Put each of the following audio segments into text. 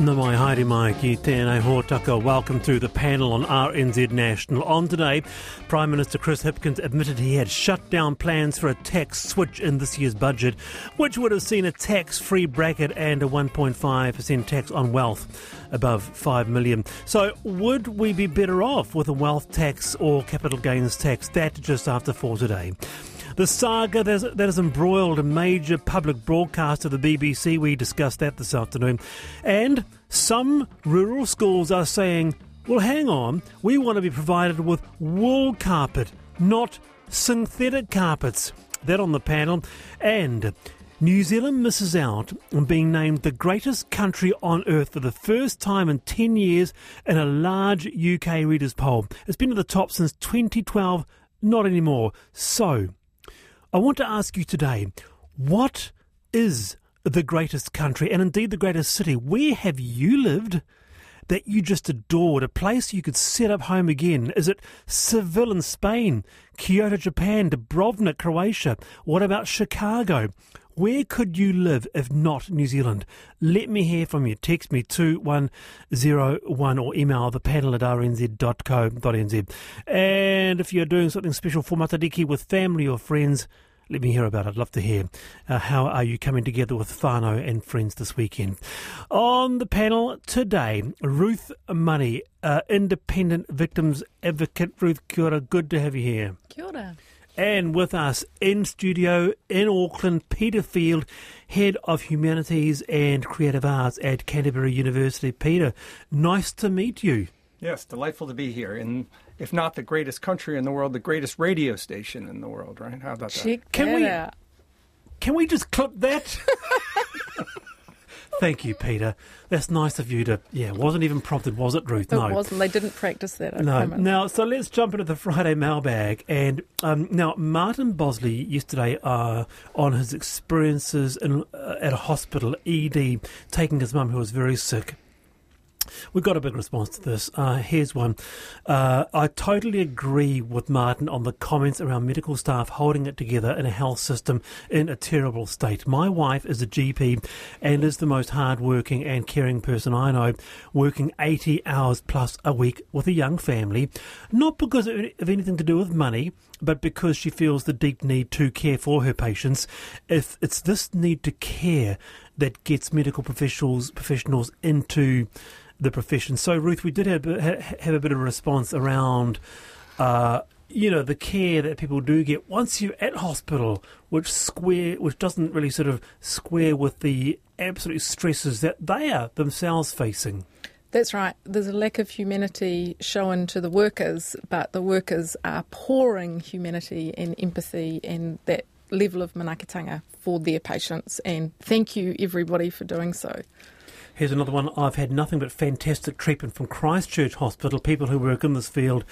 Nau mai haere mai ki tēnei hōtaka. Welcome to the panel on RNZ National. On today, Prime Minister Chris Hipkins admitted he had shut down plans for a tax switch in this year's budget, which would have seen a tax-free bracket and a 1.5% tax on wealth above 5 million. So, would we be better off with a wealth tax or capital gains tax? That just after 4 today. The saga that has embroiled a major public broadcaster, the BBC, we discussed that this afternoon. And some rural schools are saying, well, hang on, we want to be provided with wool carpet, not synthetic carpets. That on the panel. And New Zealand misses out on being named the greatest country on earth for the first time in 10 years in a large UK readers' poll. It's been at the top since 2012, not anymore. So, I want to ask you today what is the greatest country and indeed the greatest city? Where have you lived? That you just adored, a place you could set up home again? Is it Seville in Spain, Kyoto, Japan, Dubrovnik, Croatia? What about Chicago? Where could you live if not New Zealand? Let me hear from you. Text me 2101 or email the panel at rnz.co.nz. And if you're doing something special for Matariki with family or friends, let me hear about it. I'd love to hear. Uh, how are you coming together with whānau and friends this weekend? On the panel today, Ruth Money, uh, independent victims advocate. Ruth, kia ora. Good to have you here. Kia ora. And with us in studio in Auckland, Peter Field, Head of Humanities and Creative Arts at Canterbury University. Peter, nice to meet you. Yes, delightful to be here. In, if not the greatest country in the world, the greatest radio station in the world, right? How about that? Check Can that we- out. Can we just clip that? Thank you, Peter. That's nice of you to. Yeah, wasn't even prompted, was it, Ruth? It no. It wasn't. They didn't practice that. I No. promise. Now, so let's jump into the Friday mailbag. And um, now, Martin Bosley yesterday uh, on his experiences in, uh, at a hospital, ED, taking his mum who was very sick. We got a big response to this. Uh, here's one. Uh, I totally agree with Martin on the comments around medical staff holding it together in a health system in a terrible state. My wife is a GP and is the most hard-working and caring person I know, working 80 hours plus a week with a young family, not because of anything to do with money, but because she feels the deep need to care for her patients. If it's this need to care that gets medical professionals professionals into the profession. So, Ruth, we did have, have a bit of a response around, uh, you know, the care that people do get once you're at hospital, which square, which doesn't really sort of square with the absolute stresses that they are themselves facing. That's right. There's a lack of humanity shown to the workers, but the workers are pouring humanity and empathy and that level of manaakitanga for their patients. And thank you, everybody, for doing so. Here's another one. I've had nothing but fantastic treatment from Christchurch Hospital. People who work in this field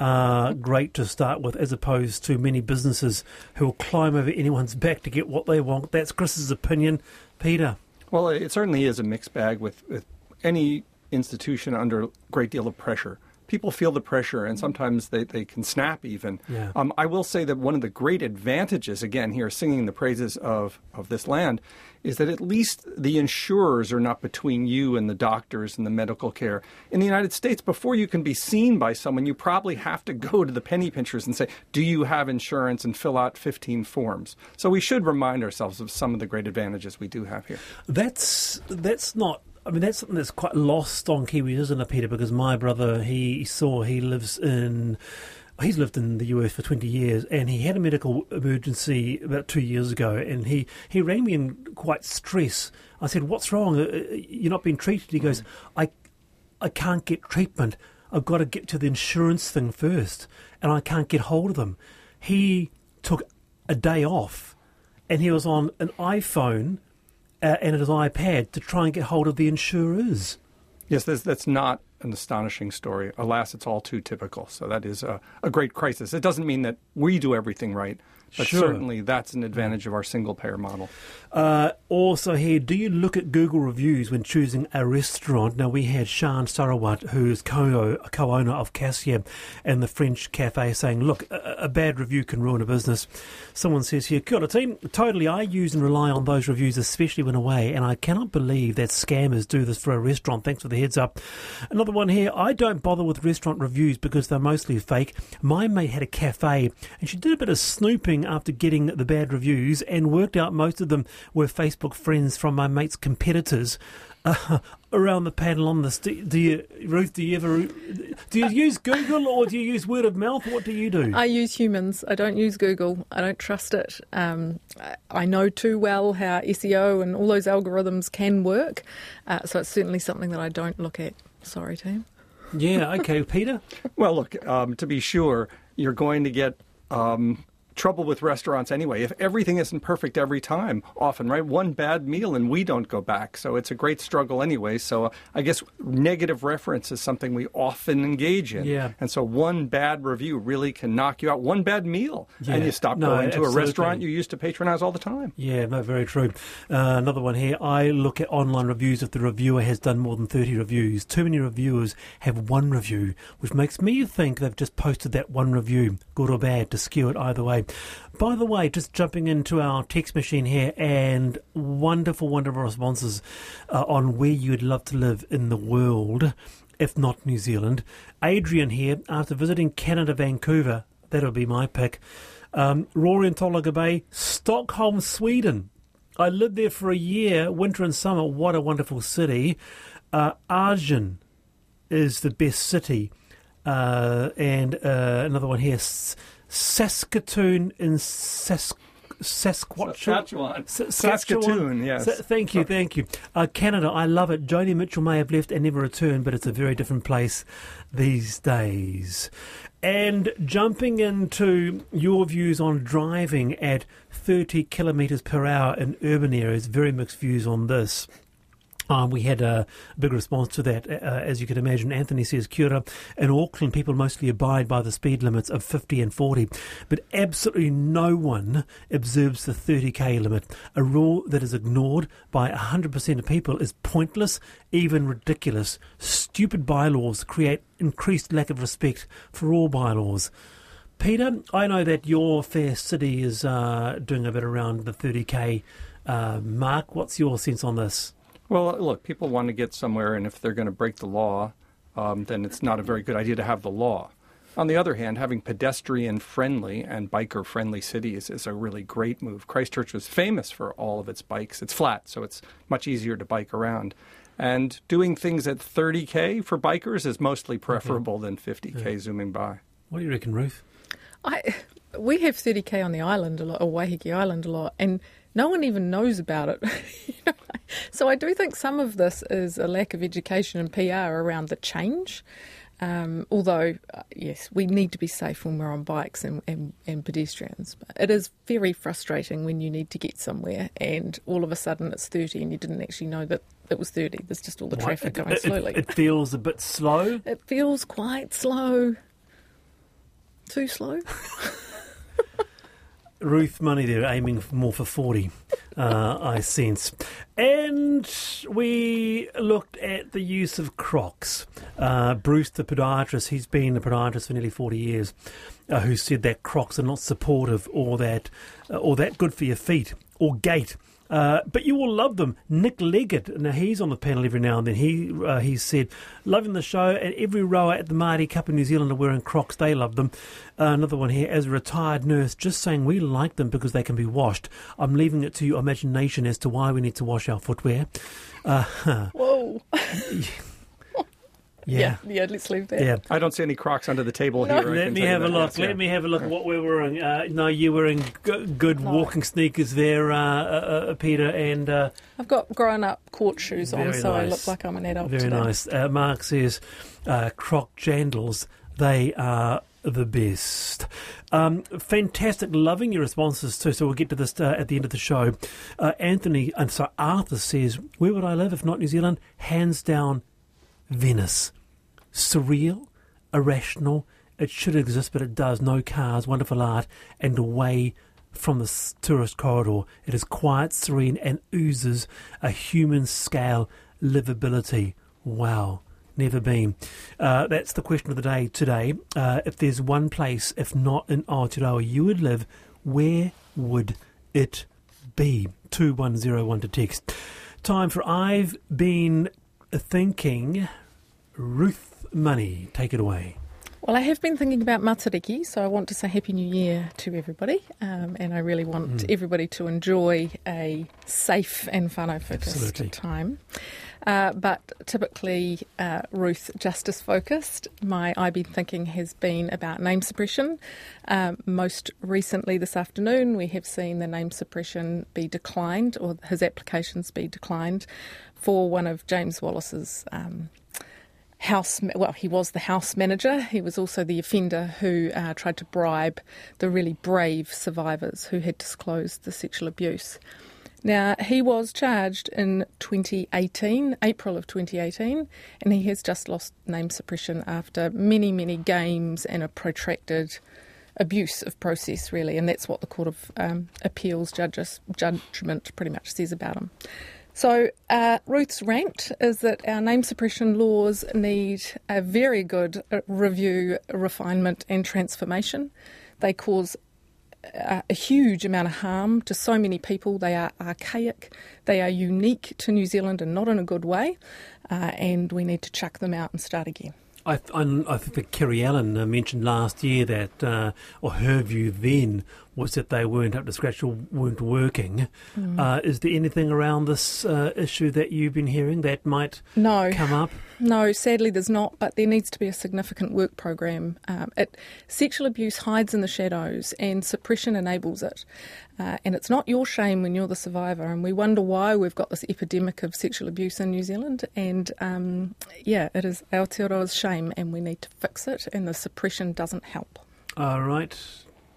are great to start with, as opposed to many businesses who will climb over anyone's back to get what they want. That's Chris's opinion. Peter. Well, it certainly is a mixed bag with, with any institution under a great deal of pressure. People feel the pressure and sometimes they, they can snap even. Yeah. Um, I will say that one of the great advantages, again, here singing the praises of, of this land, is that at least the insurers are not between you and the doctors and the medical care. In the United States, before you can be seen by someone, you probably have to go to the penny pinchers and say, Do you have insurance? and fill out 15 forms. So we should remind ourselves of some of the great advantages we do have here. That's that's not. I mean, that's something that's quite lost on Kiwis, isn't it, Peter? Because my brother, he saw he lives in. He's lived in the US for 20 years and he had a medical emergency about two years ago and he, he rang me in quite stress. I said, What's wrong? Uh, uh, You're not being treated. He goes, I, I can't get treatment. I've got to get to the insurance thing first and I can't get hold of them. He took a day off and he was on an iPhone uh, and his iPad to try and get hold of the insurers. Yes, that's, that's not an astonishing story. Alas, it's all too typical. So that is a, a great crisis. It doesn't mean that we do everything right, But Sure. certainly that's an advantage of our single payer model. Uh, also here, do you look at Google reviews when choosing a restaurant? Now, we had Chand Sahrawat, who's co- co-owner of Cassia and the French cafe, saying, look, a, a bad review can ruin a business. Someone says here, Kia ora team, totally, I use and rely on those reviews, especially when away, and I cannot believe that scammers do this for a restaurant. Thanks for the heads up. Another one here, I don't bother with restaurant reviews because they're mostly fake. My mate had a cafe, and she did a bit of snooping after getting the bad reviews and worked out most of them were Facebook friends from my mate's competitors. Uh, around the panel on this, do, do you, Ruth? Do you ever do you use Google or do you use word of mouth? What do you do? I use humans. I don't use Google. I don't trust it. Um, I- know too well how SEO and all those algorithms can work. Uh, so it's certainly something that I don't look at. Sorry, team. yeah, okay, Peter. Well, look, um, to be sure, you're going to get um, trouble with restaurants anyway. If everything isn't perfect every time, often, right? One bad meal and we don't go back. So it's a great struggle anyway. So I guess negative reference is something we often engage in. Yeah. And so one bad review really can knock you out. One bad meal, Yeah. and you stop No, going to a restaurant you used to patronize all the time. Yeah, no, very true. Uh, another one here. I look at online reviews if the reviewer has done more than 30 reviews. Too many reviewers have one review, which makes me think they've just posted that one review, good or bad, to skew it either way. By the way, just jumping into our text machine here and wonderful, wonderful responses uh, on where you'd love to live in the world, if not New Zealand. Adrian here, after visiting Canada, Vancouver, that'll be my pick. Um, Rory and Tolaga Bay, Stockholm, Sweden. I lived there for a year, winter and summer. What a wonderful city. Uh, Arjun is the best city. Uh, and uh, another one here, Saskatoon in Sask- Saskatchewan. Saskatoon, yes. Sa- thank you, thank you. Uh, Canada, I love it. Joni Mitchell may have left and never returned, but it's a very different place these days. And jumping into your views on driving at 30 kilometres per hour in urban areas, very mixed views on this. Um, we had a big response to that, uh, as you can imagine. Anthony says, ora. In Auckland, people mostly abide by the speed limits of 50 and 40, but absolutely no one observes the 30k limit. A rule that is ignored by 100% of people is pointless, even ridiculous. Stupid bylaws create increased lack of respect for all bylaws. Peter, I know that your fair city is uh, doing a bit around the 30k uh, mark. What's your sense on this? Well, look, people want to get somewhere, and if they're going to break the law, um, then it's not a very good idea to have the law. On the other hand, having pedestrian friendly and biker friendly cities is a really great move. Christchurch was famous for all of its bikes. It's flat, so it's much easier to bike around. And doing things at 30k for bikers is mostly preferable than 50k zooming by. What do you reckon, Ruth? I, we have 30k on the island a lot, or Waiheke Island a lot, and no one even knows about it. You know, so I do think some of this is a lack of education and PR around the change. Um, although, uh, yes, we need to be safe when we're on bikes and, and, and pedestrians. But it is very frustrating when you need to get somewhere and all of a sudden it's 30 and you didn't actually know that it was 30. There's just all the traffic It- going it, slowly. It, feels a bit slow. It feels quite slow. Too slow? Ruth Money there aiming more for 40, uh, I sense. And we looked at the use of Crocs. Uh, Bruce, the podiatrist, he's been a podiatrist for nearly 40 years, uh, who said that Crocs are not supportive or that, uh, or that good for your feet or gait. Uh, but you will love them. Nick Leggett, now he's on the panel every now and then. He uh, he said, loving the show, and every rower at the Maadi Cup in New Zealand are wearing Crocs. They love them. Uh, another one here, as a retired nurse, just saying we like them because they can be washed. I'm leaving it to your imagination as to why we need to wash our footwear. Uh, Whoa. yeah. yeah, let's leave that. Yeah. I don't see any Crocs under the table No. here. Let me have a look. Yes, yeah. Let me have a look at what we're wearing. Uh, no, you're wearing g- good No. walking sneakers there, uh, uh, uh, Peter, and uh, I've got grown up court shoes on, Very so I look like I'm an adult. Very today. nice. Uh, Mark says, uh, Croc jandals, they are the best. Um, fantastic. Loving your responses too. So we'll get to this uh, at the end of the show. Uh, Anthony, and so Arthur says, where would I live if not New Zealand? Hands down, Venice. Surreal, irrational. It should exist, but it does. No cars, wonderful art, and away from the tourist corridor. It is quiet, serene, and oozes a human scale livability. Wow. Never been. Uh, that's the question of the day today. Uh, if there's one place, if not in Aotearoa, you would live, where would it be? 2101 to text. Time for I've been thinking. Ruth Money, take it away. Well, I have been thinking about Matariki, so I want to say Happy New Year to everybody, um, and I really want mm. everybody to enjoy a safe and whānau focused time. Uh, but typically, uh, Ruth, justice focused. My I've been thinking has been about name suppression. Um, most recently, this afternoon, we have seen the name suppression be declined, or his applications be declined, for one of James Wallace's. Um, house, well, he was the house manager. He was also the offender who uh, tried to bribe the really brave survivors who had disclosed the sexual abuse. Now, he was charged in 2018, April of 2018, and he has just lost name suppression after many, many games and a protracted abuse of process, really, and that's what the Court of um, Appeals judges, judgment pretty much says about him. So, uh, Ruth's rant is that our name suppression laws need a very good uh, review, refinement, and transformation. They cause a, a huge amount of harm to so many people. They are archaic, they are unique to New Zealand and not in a good way, uh, and we need to chuck them out and start again. I, I, I think Kiri Allan uh, mentioned last year that, uh, or her view then was that they weren't up to scratch or weren't working. Mm. Uh, is there anything around this uh, issue that you've been hearing that might no. come up? No, sadly there's not, but there needs to be a significant work program. Um, it, sexual abuse hides in the shadows and suppression enables it. Uh, and it's not your shame when you're the survivor. And we wonder why we've got this epidemic of sexual abuse in New Zealand. And um, yeah, it is Aotearoa's shame and we need to fix it, and the suppression doesn't help. All right.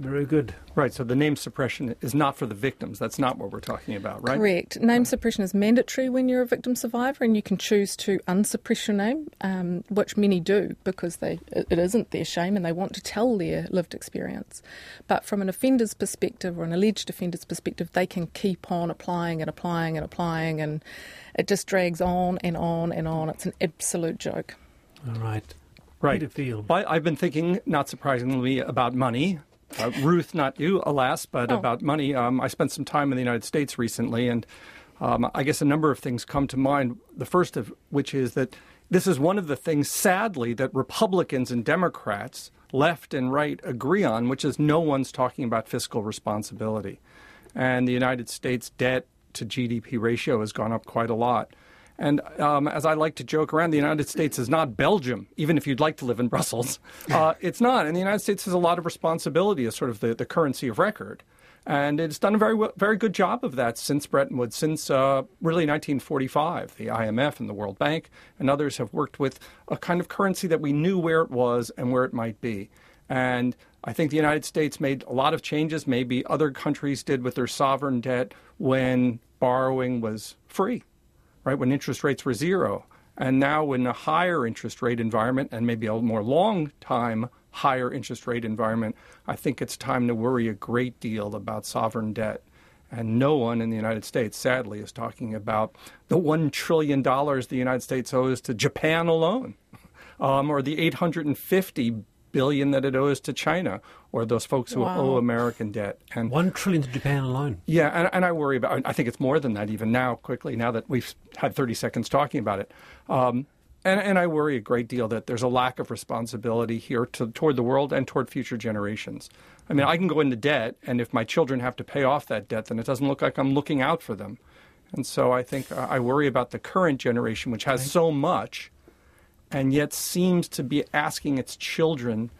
Very good. Right, so the name suppression is not for the victims. That's not what we're talking about, right? Correct. Name suppression is mandatory when you're a victim survivor, and you can choose to unsuppress your name, um, which many do because they it isn't their shame and they want to tell their lived experience. But from an offender's perspective or an alleged offender's perspective, they can keep on applying and applying and applying, and it just drags on and on and on. It's an absolute joke. All right. Right. Field. I've been thinking, not surprisingly, about money. Uh, Ruth, not you, alas, but oh. about money. Um, I spent some time in the United States recently, and um, I guess a number of things come to mind. The first of which is that this is one of the things, sadly, that Republicans and Democrats, left and right, agree on, which is no one's talking about fiscal responsibility. And the United States debt to GDP ratio has gone up quite a lot. And um, as I like to joke around, the United States is not Belgium, even if you'd like to live in Brussels. Uh, it's not. And the United States has a lot of responsibility as sort of the, the currency of record. And it's done a very, very good job of that since Bretton Woods, since uh, really 1945. The IMF and the World Bank and others have worked with a kind of currency that we knew where it was and where it might be. And I think the United States made a lot of changes, maybe other countries did with their sovereign debt when borrowing was free right, when interest rates were zero. And now, in a higher interest rate environment and maybe a more long time higher interest rate environment, I think it's time to worry a great deal about sovereign debt. And no one in the United States, sadly, is talking about the $1 trillion the United States owes to Japan alone, um, or the 850 billion that it owes to China or those folks who wow. owe American debt. And one trillion to Japan alone. Yeah, and, and, I worry about. I think it's more than that even now. Quickly, now that we've had 30 seconds talking about it. Um, and, and, I worry a great deal that there's a lack of responsibility here to, toward the world and toward future generations. I mean, I can go into debt, and if my children have to pay off that debt, then it doesn't look like I'm looking out for them. And so I think uh, I worry about the current generation, which has so much, and yet seems to be asking its children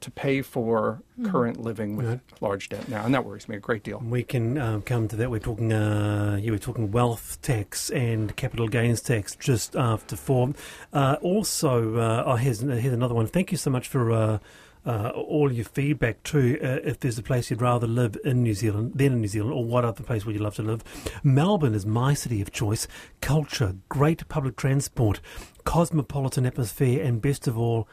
to pay for mm. current living with right. large debt now, and that worries me a great deal. We can um, come to that. We're talking, uh, you were talking wealth tax and capital gains tax just after four. Uh, also, uh, oh, here's, here's another one. Thank you so much for. Uh, all your feedback too. Uh, if there's a place you'd rather live in New Zealand than in New Zealand, or what other place would you love to live? Melbourne is my city of choice. Culture, great public transport, cosmopolitan atmosphere, and best of all,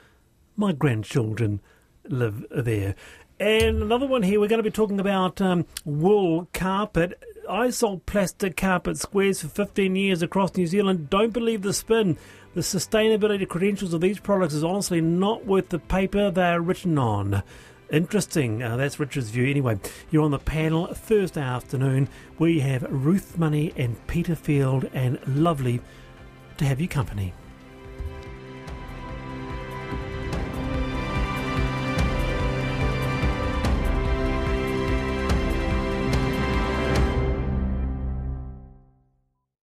my grandchildren live there. And another one here, we're going to be talking about um, wool carpet. I sold plastic carpet squares for 15 years across New Zealand. Don't believe the spin. The sustainability credentials of these products is honestly not worth the paper they are written on. Interesting. Uh, that's Richard's view. Anyway, you're on the panel Thursday afternoon. We have Ruth Money and Peter Field, and lovely to have you company.